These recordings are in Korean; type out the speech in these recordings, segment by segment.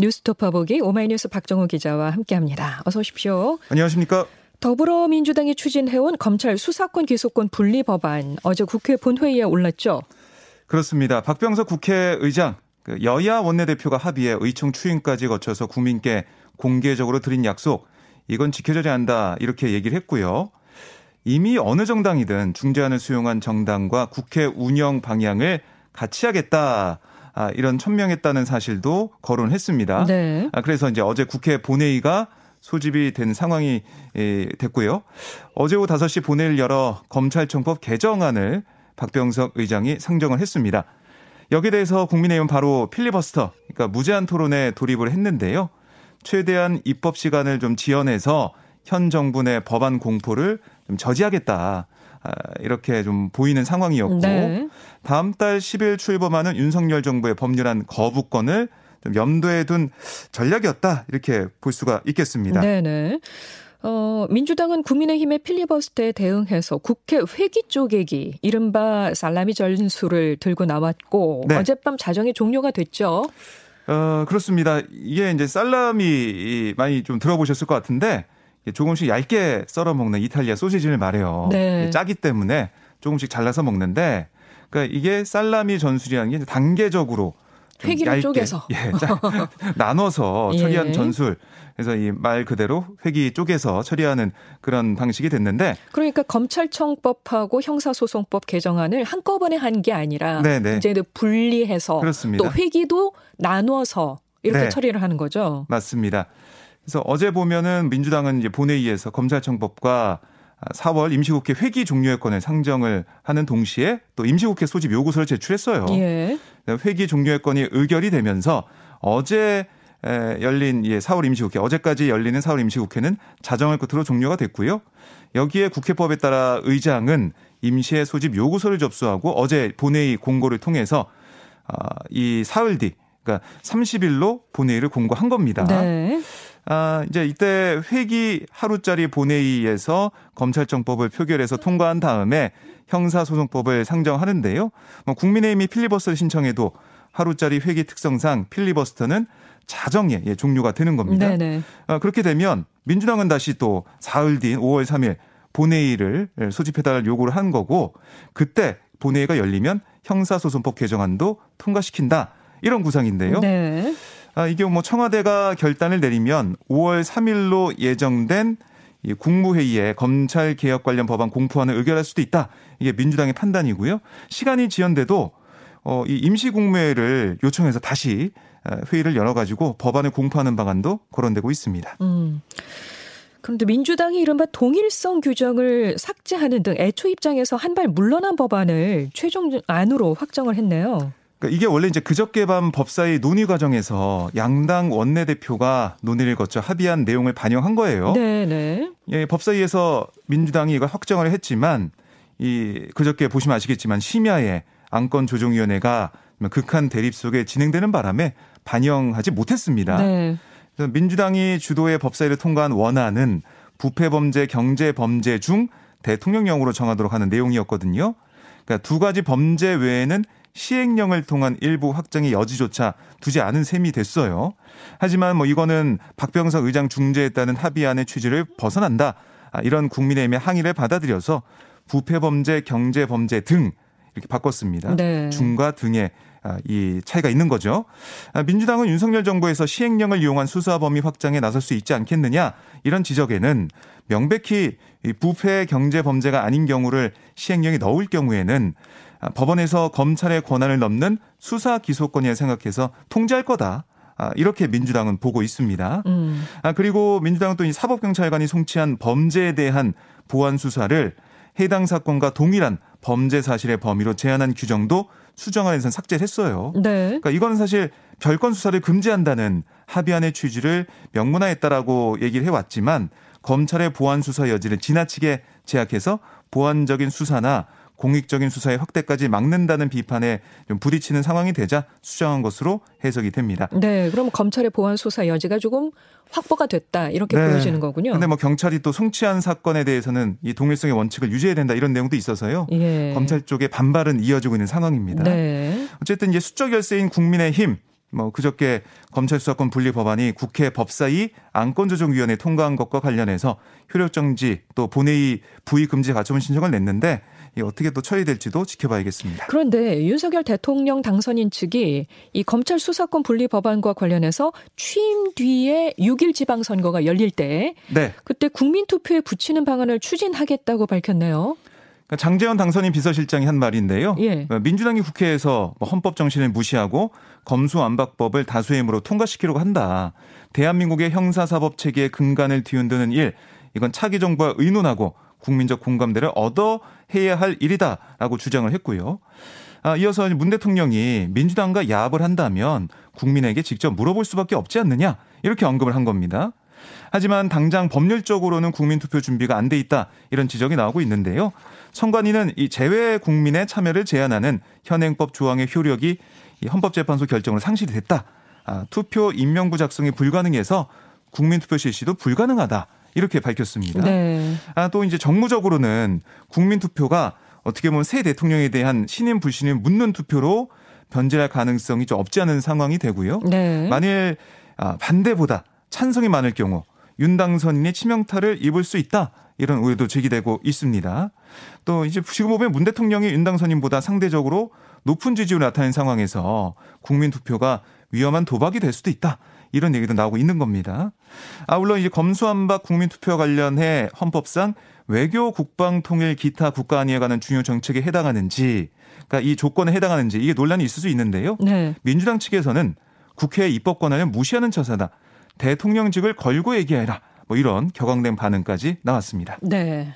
뉴스토퍼 보기 오마이뉴스 박정호 기자와 함께합니다. 어서 오십시오. 안녕하십니까? 더불어민주당이 추진해온 검찰 수사권 기소권 분리 법안 어제 국회 본회의에 올랐죠. 그렇습니다. 박병석 국회의장 그 여야 원내대표가 합의해 의총 추인까지 거쳐서 국민께 공개적으로 드린 약속 이건 지켜져야 한다 이렇게 얘기를 했고요. 이미 어느 정당이든 중재안을 수용한 정당과 국회 운영 방향을 같이 하겠다. 아, 이런 천명했다는 사실도 거론했습니다. 네. 아, 그래서 이제 어제 국회 본회의가 소집이 된 상황이 됐고요. 어제 오후 5시 본회의를 열어 검찰청법 개정안을 박병석 의장이 상정을 했습니다. 여기에 대해서 국민의힘은 바로 필리버스터, 그러니까 무제한 토론에 돌입을 했는데요. 최대한 입법 시간을 좀 지연해서 현 정부 내 법안 공포를 좀 저지하겠다. 아, 이렇게 좀 보이는 상황이었고 네. 다음 달 10일 출범하는 윤석열 정부의 법률안 거부권을 좀 염두에 둔 전략이었다 이렇게 볼 수가 있겠습니다. 네네. 어, 민주당은 국민의힘의 필리버스터에 대응해서 국회 회기 쪼개기, 이른바 살라미 전술을 들고 나왔고, 네. 어젯밤 자정이 종료가 됐죠. 어, 그렇습니다. 이게 이제 살라미 많이 좀 들어보셨을 것 같은데, 조금씩 얇게 썰어 먹는 이탈리아 소시지를 말해요. 네. 짜기 때문에 조금씩 잘라서 먹는데, 그러니까 이게 살라미 전술이라는 게 단계적으로 회기를 얇게, 쪼개서 예, 나눠서 예. 처리한 전술. 그래서 이 말 그대로 회기 쪼개서 처리하는 그런 방식이 됐는데 그러니까 검찰청법하고 형사소송법 개정안을 한꺼번에 한 게 아니라 네네. 이제 분리해서 그렇습니다. 또 회기도 나눠서 이렇게 네. 처리를 하는 거죠. 맞습니다. 그래서 어제 보면은 민주당은 이제 본회의에서 검찰청법과 4월 임시국회 회기 종료의 건을 상정을 하는 동시에 또 임시국회 소집 요구서를 제출했어요. 예. 회기 종료의 건이 의결이 되면서 어제 열린 4월 임시국회 어제까지 열리는 4월 임시국회는 자정을 끝으로 종료가 됐고요. 여기에 국회법에 따라 의장은 임시의 소집 요구서를 접수하고 어제 본회의 공고를 통해서 아, 이 사흘 뒤 그러니까 30일로 본회의를 공고한 겁니다. 네. 아, 이제 이때 회기 하루짜리 본회의에서 검찰청법을 표결해서 통과한 다음에 형사소송법을 상정하는데요. 뭐 국민의힘이 필리버스터를 신청해도 하루짜리 회기 특성상 필리버스터는 자정에 예, 종료가 되는 겁니다. 네네. 아, 그렇게 되면 민주당은 다시 또 사흘 뒤인 5월 3일 본회의를 소집해달라는 요구를 한 거고 그때 본회의가 열리면 형사소송법 개정안도 통과시킨다 이런 구상인데요. 네. 아, 이게 뭐 청와대가 결단을 내리면 5월 3일로 예정된 이 국무회의에 검찰 개혁 관련 법안 공포안을 의결할 수도 있다. 이게 민주당의 판단이고요. 시간이 지연돼도 어, 이 임시국무회를 요청해서 다시 어, 회의를 열어가지고 법안을 공포하는 방안도 거론되고 있습니다. 음. 그런데 민주당이 이른바 동일성 규정을 삭제하는 등 애초 입장에서 한 발 물러난 법안을 최종 안으로 확정을 했네요. 그러니까 이게 원래 이제 그저께 밤 법사위 논의 과정에서 양당 원내대표가 논의를 거쳐 합의한 내용을 반영한 거예요. 네, 네. 예, 법사위에서 민주당이 이걸 확정을 했지만 이 그저께 보시면 아시겠지만 심야에 안건 조정위원회가 극한 대립 속에 진행되는 바람에 반영하지 못했습니다. 네. 그래서 민주당이 주도의 법사위를 통과한 원안은 부패 범죄, 경제 범죄 중 대통령령으로 정하도록 하는 내용이었거든요. 그러니까 두 가지 범죄 외에는 시행령을 통한 일부 확정의 여지조차 두지 않은 셈이 됐어요. 하지만 뭐 이거는 박병석 의장 따른 합의안의 취지를 벗어난다. 아, 이런 국민의힘의 항의를 받아들여서 부패범죄, 경제범죄 등 이렇게 바꿨습니다. 네. 중과 등의 아, 이 차이가 있는 거죠. 아, 민주당은 윤석열 정부에서 시행령을 이용한 수사 범위 확장에 나설 수 있지 않겠느냐 이런 지적에는 명백히 부패 경제 범죄가 아닌 경우를 시행령에 넣을 경우에는 아, 법원에서 검찰의 권한을 넘는 수사 기소권이라 생각해서 통제할 거다. 아, 이렇게 민주당은 보고 있습니다. 음. 아, 그리고 민주당은 또 이 사법경찰관이 송치한 범죄에 대한 보안 수사를 해당 사건과 동일한 범죄 사실의 범위로 제한한 규정도 수정안에서 삭제를 했어요. 네. 그러니까 이거는 사실 별건 수사를 금지한다는 합의안의 취지를 명문화했다라고 얘기를 해왔지만 검찰의 보안 수사 여지를 지나치게 제약해서 보안적인 수사나 공익적인 수사의 확대까지 막는다는 비판에 좀 부딪히는 상황이 되자 수정한 것으로 해석이 됩니다. 네, 그럼 검찰의 보안 수사 여지가 조금 확보가 됐다 이렇게 네. 보여지는 거군요. 근데 뭐 경찰이 또 송치한 사건에 대해서는 이 동일성의 원칙을 유지해야 된다 이런 내용도 있어서요. 예. 검찰 쪽의 반발은 이어지고 있는 상황입니다. 네. 어쨌든 이제 수적 열세인 국민의힘 뭐 그저께 검찰 수사권 분리 법안이 국회 법사위 안건조정위원회 통과한 것과 관련해서 효력 정지 또 본회의 부의 금지 가처분 신청을 냈는데 이 어떻게 또 처리될지도 지켜봐야겠습니다. 그런데 윤석열 대통령 당선인 측이 이 검찰 수사권 분리 법안과 관련해서 취임 뒤에 6일 지방선거가 열릴 때 네. 그때 국민 투표에 붙이는 방안을 추진하겠다고 밝혔네요. 그러니까 장재원 당선인 비서실장이 한 말인데요. 예. 그러니까 민주당이 국회에서 뭐 헌법 정신을 무시하고 검수안박법을 다수의 힘으로 통과시키려고 한다. 대한민국의 형사사법 체계의 근간을 뒤흔드는 일, 이건 차기 정부와 의논하고 국민적 공감대를 얻어 해야 할 일이다라고 주장을 했고요. 아, 이어서 문 대통령이 민주당과 야합을 한다면 국민에게 직접 물어볼 수밖에 없지 않느냐 이렇게 언급을 한 겁니다. 하지만 당장 법률적으로는 국민투표 준비가 안 돼 있다 이런 지적이 나오고 있는데요. 선관위는 이 재외 국민의 참여를 제한하는 현행법 조항의 효력이 이 헌법재판소 결정으로 상실이 됐다. 아, 투표 임명부 작성이 불가능해서 국민투표 실시도 불가능하다. 이렇게 밝혔습니다. 네. 아, 또 이제 정무적으로는 국민 투표가 어떻게 보면 새 대통령에 대한 신임 불신임 묻는 투표로 변질할 가능성이 좀 없지 않은 상황이 되고요. 네. 만일 아, 반대보다 찬성이 많을 경우 윤 당선인의 치명타를 입을 수 있다. 이런 우려도 제기되고 있습니다. 또 이제 지금 보면 문 대통령이 윤 당선인보다 상대적으로 높은 지지율을 나타낸 상황에서 국민 투표가 위험한 도박이 될 수도 있다. 이런 얘기도 나오고 있는 겁니다. 아, 물론 이제 검수안박 국민투표 관련해 헌법상 외교, 국방, 통일, 기타 국가 안위에 관한 중요 정책에 해당하는지, 그러니까 이 조건에 해당하는지 이게 논란이 있을 수 있는데요. 네. 민주당 측에서는 국회의 입법 권한을 무시하는 처사다. 대통령직을 걸고 얘기해라. 뭐 이런 격앙된 반응까지 나왔습니다. 네.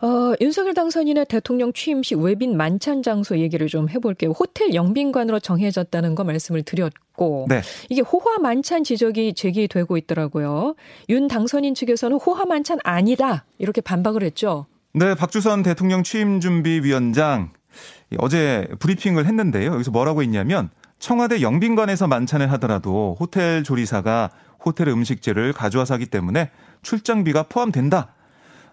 어, 윤석열 당선인의 대통령 취임식 외빈 만찬 장소 얘기를 좀 해볼게요. 호텔 영빈관으로 정해졌다는 거 말씀을 드렸고, 네. 이게 호화 만찬 지적이 제기되고 있더라고요. 윤 당선인 측에서는 호화 만찬 아니다 이렇게 반박을 했죠. 네, 박주선 대통령 취임 준비 위원장 어제 브리핑을 했는데요. 여기서 뭐라고 했냐면 청와대 영빈관에서 만찬을 하더라도 호텔 조리사가 호텔 음식재를 가져와서 하기 때문에 출장비가 포함된다.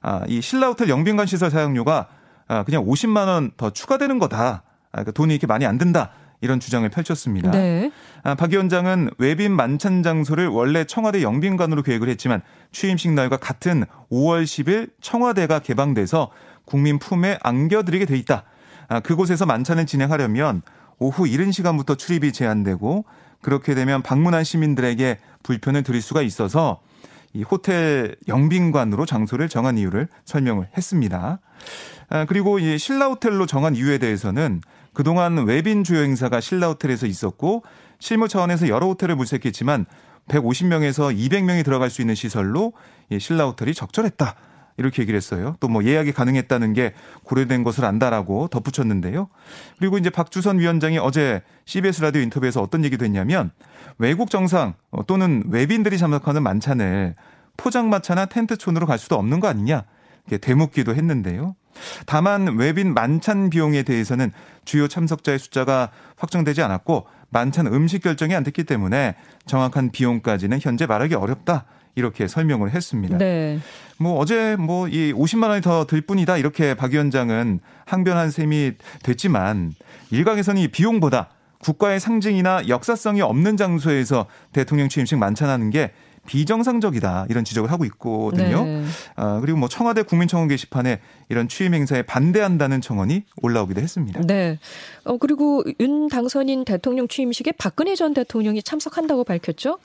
아, 이 신라호텔 영빈관 시설 사용료가 아, 그냥 50만 원 더 추가되는 거다. 아, 그러니까 돈이 이렇게 많이 안 든다. 이런 주장을 펼쳤습니다. 네. 아, 박 위원장은 외빈 만찬 장소를 원래 청와대 영빈관으로 계획을 했지만 취임식 날과 같은 5월 10일 청와대가 개방돼서 국민 품에 안겨드리게 돼 있다. 아, 그곳에서 만찬을 진행하려면 오후 이른 시간부터 출입이 제한되고 그렇게 되면 방문한 시민들에게 불편을 드릴 수가 있어서 이 호텔 영빈관으로 장소를 정한 이유를 설명을 했습니다. 아, 그리고 이 신라 호텔로 정한 이유에 대해서는 그동안 외빈 주요 행사가 신라 호텔에서 있었고 실무 차원에서 여러 호텔을 물색했지만 150명에서 200명이 들어갈 수 있는 시설로 이 신라 호텔이 적절했다. 이렇게 얘기를 했어요. 또 뭐 예약이 가능했다는 게 고려된 것을 안다라고 덧붙였는데요. 그리고 이제 박주선 위원장이 어제 CBS 라디오 인터뷰에서 어떤 얘기도 했냐면 외국 정상 또는 외빈들이 참석하는 만찬을 포장마차나 텐트촌으로 갈 수도 없는 거 아니냐. 이렇게 되묻기도 했는데요. 다만 외빈 만찬 비용에 대해서는 주요 참석자의 숫자가 확정되지 않았고 만찬 음식 결정이 안 됐기 때문에 정확한 비용까지는 현재 말하기 어렵다. 이렇게 설명을 했습니다. 네. 뭐 어제 뭐 이 50만 원이 더 들 뿐이다 이렇게 박 위원장은 항변한 셈이 됐지만 일각에서는 이 비용보다 국가의 상징이나 역사성이 없는 장소에서 대통령 취임식 만찬하는 게 비정상적이다 이런 지적을 하고 있거든요. 네. 아, 그리고 뭐 청와대 국민청원 게시판에 이런 취임 행사에 반대한다는 청원이 올라오기도 했습니다. 네. 어 그리고 윤 당선인 대통령 취임식에 박근혜 전 대통령이 참석한다고 밝혔죠?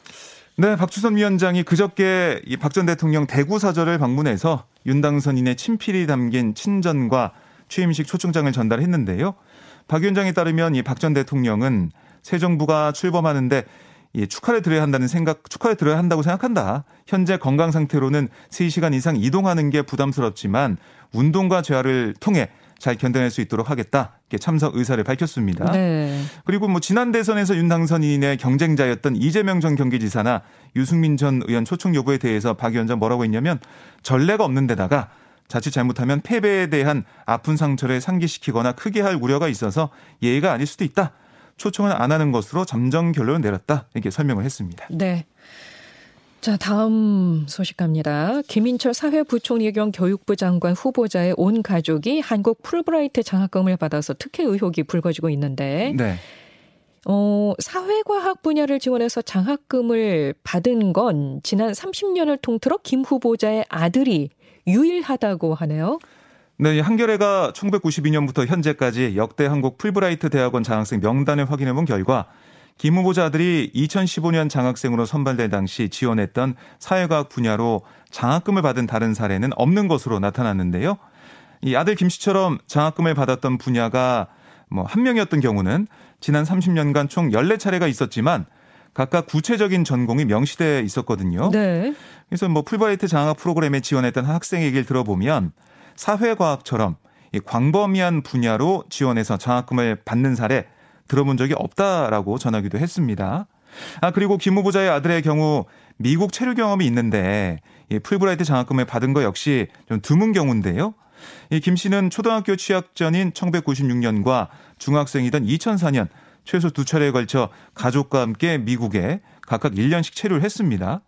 네, 박주선 위원장이 그저께 이박전 대통령 대구 사절을 방문해서 윤 당선인의 친필이 담긴 친전과 취임식 초청장을 전달했는데요. 박 위원장에 따르면 이 박 전 대통령은 새 정부가 출범하는데 예, 축하를 드려야 한다는 생각, 축하를 드려야 한다고 생각한다. 현재 건강 상태로는 3시간 이상 이동하는 게 부담스럽지만 운동과 재활을 통해 잘 견뎌낼 수 있도록 하겠다. 이렇게 참석 의사를 밝혔습니다. 네. 그리고 뭐 지난 대선에서 윤 당선인의 경쟁자였던 이재명 전 경기지사나 유승민 전 의원 초청 여부에 대해서 박 위원장 뭐라고 했냐면 전례가 없는 데다가 자칫 잘못하면 패배에 대한 아픈 상처를 상기시키거나 크게 할 우려가 있어서 예의가 아닐 수도 있다. 초청을 안 하는 것으로 잠정 결론을 내렸다. 이렇게 설명을 했습니다. 네. 자, 다음 소식 갑니다. 김인철 사회부총리 겸 교육부 장관 후보자의 온 가족이 한국 풀브라이트 장학금을 받아서 특혜 의혹이 불거지고 있는데 네. 어, 사회과학 분야를 지원해서 장학금을 받은 건 지난 30년을 통틀어 김 후보자의 아들이 유일하다고 하네요. 네, 한겨레가 1992년부터 현재까지 역대 한국 풀브라이트 대학원 장학생 명단을 확인해 본 결과 김 후보자 아들이 2015년 장학생으로 선발될 당시 지원했던 사회과학 분야로 장학금을 받은 다른 사례는 없는 것으로 나타났는데요. 이 아들 김 씨처럼 장학금을 받았던 분야가 뭐 한 명이었던 경우는 지난 30년간 총 14차례가 있었지만 각각 구체적인 전공이 명시돼 있었거든요. 네. 그래서 뭐 풀브라이트 장학 프로그램에 지원했던 학생 얘기를 들어보면 사회과학처럼 이 광범위한 분야로 지원해서 장학금을 받는 사례 들어본 적이 없다라고 전하기도 했습니다. 아 그리고 김 후보자의 아들의 경우 미국 체류 경험이 있는데 이 풀브라이트 장학금을 받은 거 역시 좀 드문 경우인데요. 이 김 씨는 초등학교 취학 전인 1996년과 중학생이던 2004년 최소 두 차례에 걸쳐 가족과 함께 미국에 각각 1년씩 체류를 했습니다.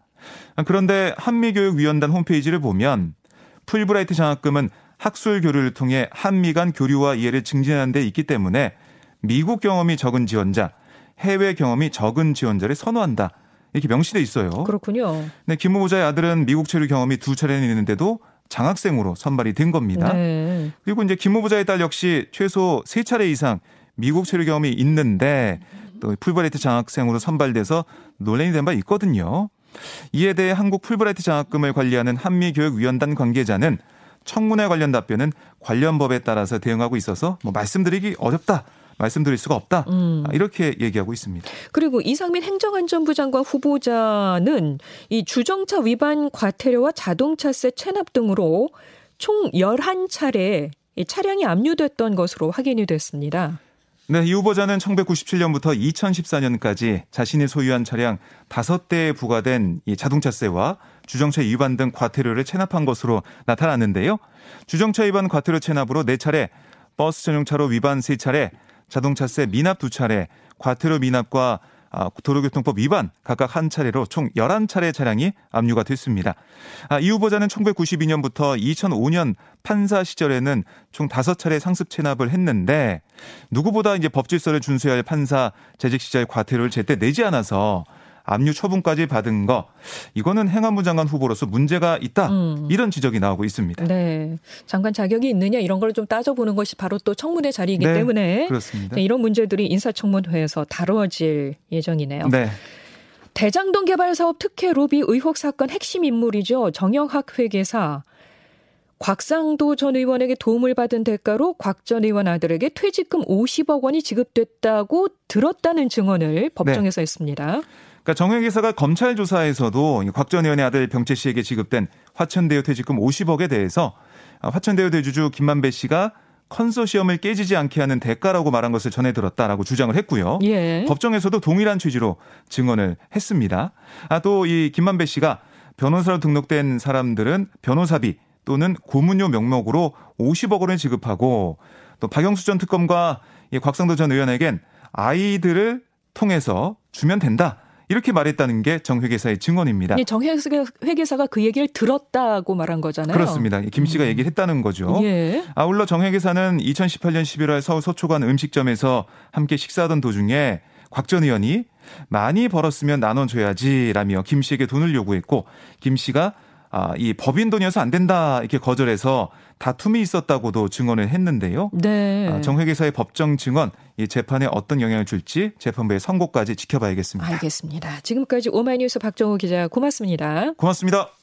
그런데 한미교육위원단 홈페이지를 보면 풀브라이트 장학금은 학술 교류를 통해 한미 간 교류와 이해를 증진하는 데 있기 때문에 미국 경험이 적은 지원자, 해외 경험이 적은 지원자를 선호한다. 이렇게 명시돼 있어요. 그렇군요. 네, 김 후보자의 아들은 미국 체류 경험이 두 차례는 있는데도 장학생으로 선발이 된 겁니다. 네. 그리고 이제 김 후보자의 딸 역시 최소 세 차례 이상 미국 체류 경험이 있는데 또 풀브라이트 장학생으로 선발돼서 논란이 된 바 있거든요. 이에 대해 한국 풀브라이트 장학금을 관리하는 한미교육위원단 관계자는 청문회 관련 답변은 관련 법에 따라서 대응하고 있어서 뭐 말씀드리기 어렵다. 말씀드릴 수가 없다. 음. 이렇게 얘기하고 있습니다. 그리고 이상민 행정안전부 장관 후보자는 이 주정차 위반 과태료와 자동차세 체납 등으로 총 11차례 차량이 압류됐던 것으로 확인이 됐습니다. 네, 이 후보자는 1997년부터 2014년까지 자신이 소유한 차량 5대에 부과된 이 자동차세와 주정차 위반 등 과태료를 체납한 것으로 나타났는데요. 주정차 위반 과태료 체납으로 4차례, 버스 전용차로 위반 3차례, 자동차세 미납 2차례, 과태료 미납과 아, 도로교통법 위반 각각 한 차례로 총 11차례 차량이 압류가 됐습니다. 아, 이 후보자는 1992년부터 2005년 판사 시절에는 총 5차례 상습 체납을 했는데 누구보다 이제 법질서를 준수해야 할 판사 재직 시절 과태료를 제때 내지 않아서 압류 처분까지 받은 거 이거는 행안부 장관 후보로서 문제가 있다 음. 이런 지적이 나오고 있습니다. 네, 장관 자격이 있느냐 이런 걸 좀 따져보는 것이 바로 또 청문회 자리이기 네, 때문에 그렇습니다. 네, 이런 문제들이 인사청문회에서 다뤄질 예정이네요. 네. 대장동 개발 사업 특혜 로비 의혹 사건 핵심 인물이죠 정영학 회계사. 곽상도 전 의원에게 도움을 받은 대가로 곽 전 의원 아들에게 퇴직금 50억 원이 지급됐다고 들었다는 증언을 법정에서 네. 했습니다. 그러니까 정혜 기사가 검찰 조사에서도 곽 전 의원의 아들 병채 씨에게 지급된 화천대유 퇴직금 50억에 대해서 화천대유 대주주 김만배 씨가 컨소시엄을 깨지지 않게 하는 대가라고 말한 것을 전해 들었다라고 주장을 했고요. 예. 법정에서도 동일한 취지로 증언을 했습니다. 아, 또 이 김만배 씨가 변호사로 등록된 사람들은 변호사비 또는 고문료 명목으로 50억 원을 지급하고 또 박영수 전 특검과 이 곽상도 전 의원에겐 아이들을 통해서 주면 된다. 이렇게 말했다는 게 정 회계사의 증언입니다. 정 회계사가 그 얘기를 들었다고 말한 거잖아요. 그렇습니다. 김 씨가 음. 얘기를 했다는 거죠. 예. 아울러 정 회계사는 2018년 11월 서울 서초관 음식점에서 함께 식사하던 도중에 곽 전 의원이 많이 벌었으면 나눠줘야지 라며 김 씨에게 돈을 요구했고 김 씨가 아, 이 법인 돈이어서 안 된다 이렇게 거절해서 다툼이 있었다고도 증언을 했는데요. 네. 아, 정회계사의 법정 증언 이 재판에 어떤 영향을 줄지 재판부의 선고까지 지켜봐야겠습니다. 알겠습니다. 지금까지 오마이뉴스 박정호 기자 고맙습니다. 고맙습니다.